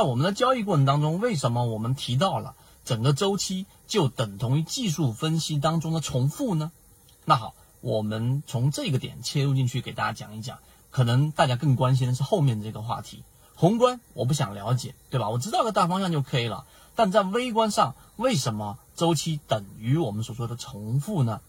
在我们的交易过程当中，为什么我们提到了整个周期就等同于技术分析当中的重复呢？那好，我们从这个点切入进去，给大家讲一讲。可能大家更关心的是后面这个话题，宏观我不想了解，对吧？我知道个大方向就可以了。但在微观上，为什么周期等于我们所说的重复呢？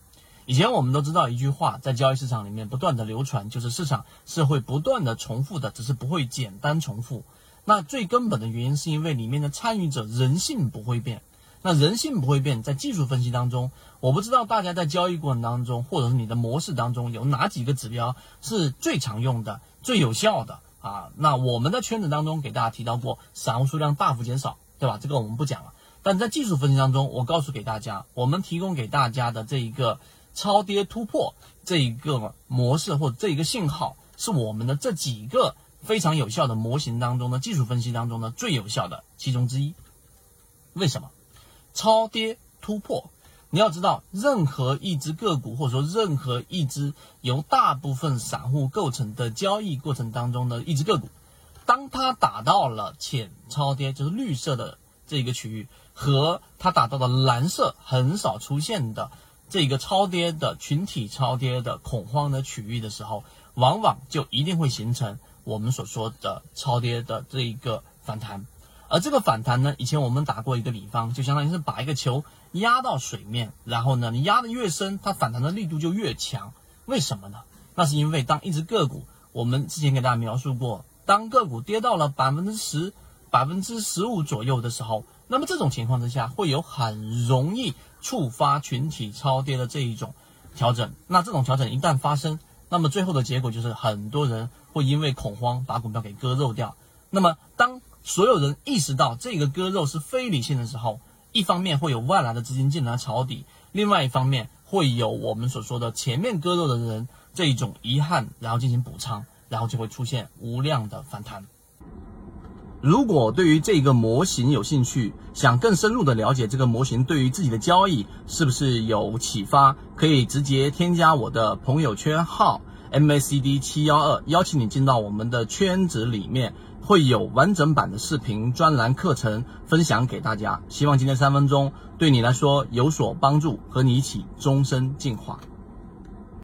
以前我们都知道一句话，在交易市场里面不断的流传，就是市场是会不断的重复的，只是不会简单重复。那最根本的原因是因为里面的参与者人性不会变。那人性不会变，在技术分析当中，我不知道大家在交易过程当中，或者是你的模式当中，有哪几个指标是最常用的、最有效的啊？那我们的圈子当中给大家提到过，散户数量大幅减少，对吧？这个我们不讲了。但在技术分析当中，我告诉给大家，我们提供给大家的这一个超跌突破这一个模式或者这一个信号，是我们的这几个非常有效的模型当中的技术分析当中的最有效的其中之一。为什么？超跌突破，你要知道，任何一只个股或者说任何一只由大部分散户构成的交易过程当中的一只个股，当它打到了浅超跌，就是绿色的这个区域，和它打到了蓝色很少出现的这个超跌的群体超跌的恐慌的区域的时候，往往就一定会形成我们所说的超跌的这一个反弹。而这个反弹呢，以前我们打过一个比方，就相当于是把一个球压到水面，然后呢，你压的越深，它反弹的力度就越强。为什么呢？那是因为当一只个股，我们之前给大家描述过，当个股跌到了百分之十、百分之十五左右的时候，那么这种情况之下，会有很容易触发群体超跌的这一种调整。那这种调整一旦发生，那么最后的结果就是很多人会因为恐慌把股票给割肉掉。那么当所有人意识到这个割肉是非理性的时候，一方面会有外来的资金进来抄底，另外一方面会有我们所说的前面割肉的人这一种遗憾，然后进行补仓，然后就会出现无量的反弹。如果对于这个模型有兴趣，想更深入的了解这个模型对于自己的交易是不是有启发，可以直接添加我的朋友圈号 MACD 七幺二，邀请你进到我们的圈子里面。会有完整版的视频专栏课程分享给大家，希望今天三分钟对你来说有所帮助，和你一起终身进化。